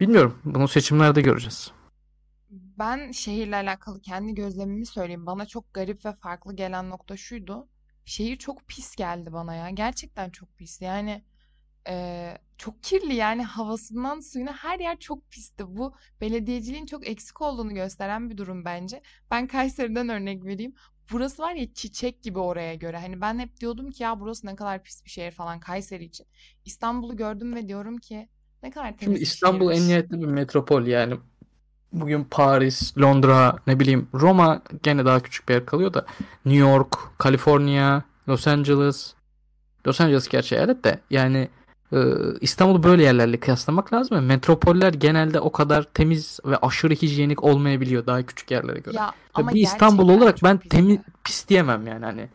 bilmiyorum. Bunu seçimlerde göreceğiz. ben şehirle alakalı kendi gözlemimi söyleyeyim. Bana çok garip ve farklı gelen nokta şuydu. Şehir çok pis geldi bana ya. Gerçekten çok pis. Yani e, çok kirli yani havasından suyuna her yer çok pisti. Bu belediyeciliğin çok eksik olduğunu gösteren bir durum bence. Ben Kayseri'den örnek vereyim. Burası var ya çiçek gibi oraya göre. Hani ben hep diyordum ki ya burası ne kadar pis bir şehir falan Kayseri için. İstanbul'u gördüm ve diyorum ki ne kadar Şimdi temiz bir İstanbul en nihayetinde bir metropol yani. Bugün Paris, Londra, ne bileyim Roma gene daha küçük bir yer kalıyor da New York, Kaliforniya, Los Angeles. Los Angeles gerçi eyalet de yani e, İstanbul'u böyle yerlerle kıyaslamak lazım. Metropoller genelde o kadar temiz ve aşırı hijyenik olmayabiliyor daha küçük yerlere göre. Ya ama bir İstanbul olarak ben temiz pis diyemem yani hani.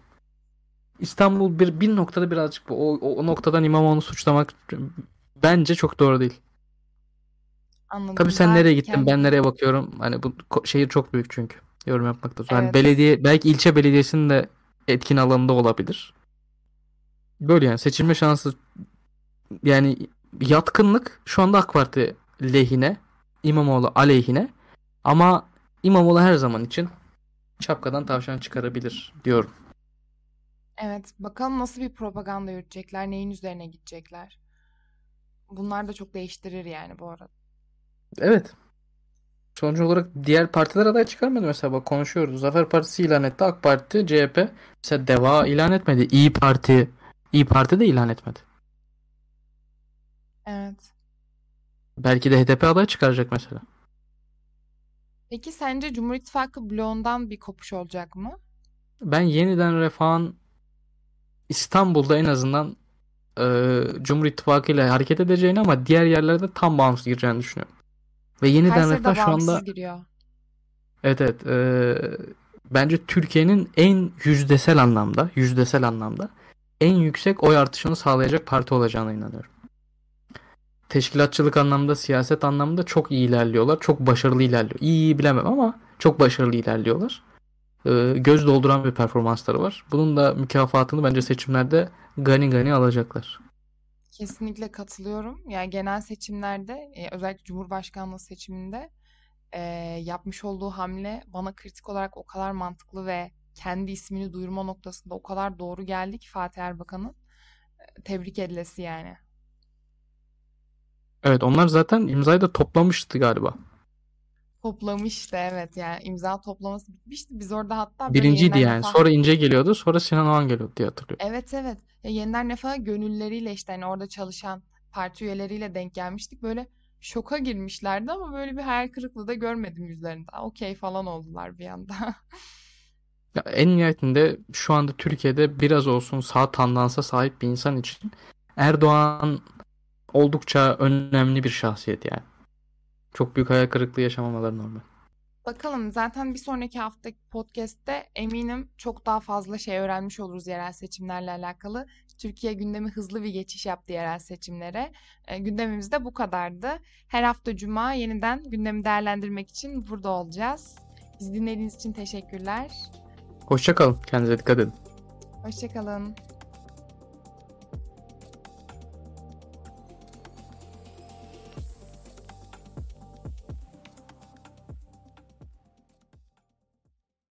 İstanbul bir bir noktada birazcık bu o, o, o noktadan İmamoğlu'nu suçlamak bence çok doğru değil. Anladım. Tabii sen Daha nereye gittin, kendi ben nereye bakıyorum. Hani bu şehir çok büyük çünkü. Yorum yapmakta zor. Hani Evet. belediye, belki ilçe belediyesinin de etkin alanında olabilir. Böyle yani seçilme şansı yani yatkınlık şu anda AK Parti lehine, İmamoğlu aleyhine ama İmamoğlu her zaman için şapkadan tavşan çıkarabilir diyorum. Evet, bakalım nasıl bir propaganda yürütecekler, neyin üzerine gidecekler. Bunlar da çok değiştirir yani bu arada. Evet. Sonuç olarak diğer partiler aday çıkarmadı mesela bak konuşuyoruz. Zafer Partisi ilan etti. AK Parti, CHP. Mesela DEVA ilan etmedi. İyi Parti, İyi Parti de ilan etmedi. Evet. Belki de HDP aday çıkaracak mesela. Peki sence Cumhur İttifakı bloğundan bir kopuş olacak mı? Ben yeniden Refah'ın İstanbul'da en azından e, Cumhur İttifakı ile hareket edeceğini ama diğer yerlerde tam bağımsız gireceğini düşünüyorum. Ve yeniden Refah şu anda giriyor. evet evet e, bence Türkiye'nin en yüzdesel anlamda yüzdesel anlamda en yüksek oy artışını sağlayacak parti olacağına inanıyorum. Teşkilatçılık anlamda, siyaset anlamda çok iyi ilerliyorlar. Çok başarılı ilerliyor. İyi iyi bilemem ama çok başarılı ilerliyorlar. Ee, göz dolduran bir performansları var. Bunun da mükafatını bence seçimlerde gani gani alacaklar. Kesinlikle katılıyorum. Yani genel seçimlerde, e, özellikle Cumhurbaşkanlığı seçiminde e, yapmış olduğu hamle bana kritik olarak o kadar mantıklı ve kendi ismini duyurma noktasında o kadar doğru geldi ki Fatih Erbakan'ın. E, Tebrik edilesi yani. Evet onlar zaten imzayı da toplamıştı galiba. Toplamıştı evet yani imza toplaması bitmişti. Biz orada hatta böyle Birinciydi yeniden yani. refah Sonra İnce geliyordu. Sonra Sinan Oğan geliyordu diye hatırlıyorum. Evet evet. Ya yeniden refah gönülleriyle işte hani orada çalışan parti üyeleriyle denk gelmiştik. Böyle şoka girmişlerdi ama böyle bir hayal kırıklığı da görmedim yüzlerinde. Okey falan oldular bir anda. Ya en nihayetinde şu anda Türkiye'de biraz olsun sağ tandansa sahip bir insan için Erdoğan oldukça önemli bir şahsiyet yani. Çok büyük hayal kırıklığı yaşamamaları normal. Bakalım zaten bir sonraki haftaki podcast'te eminim çok daha fazla şey öğrenmiş oluruz yerel seçimlerle alakalı. Türkiye gündemi hızlı bir geçiş yaptı yerel seçimlere. E, gündemimiz de bu kadardı. Her hafta cuma yeniden gündemi değerlendirmek için burada olacağız. Bizi dinlediğiniz için teşekkürler. Hoşça kalın. Kendinize dikkat edin. Hoşça kalın.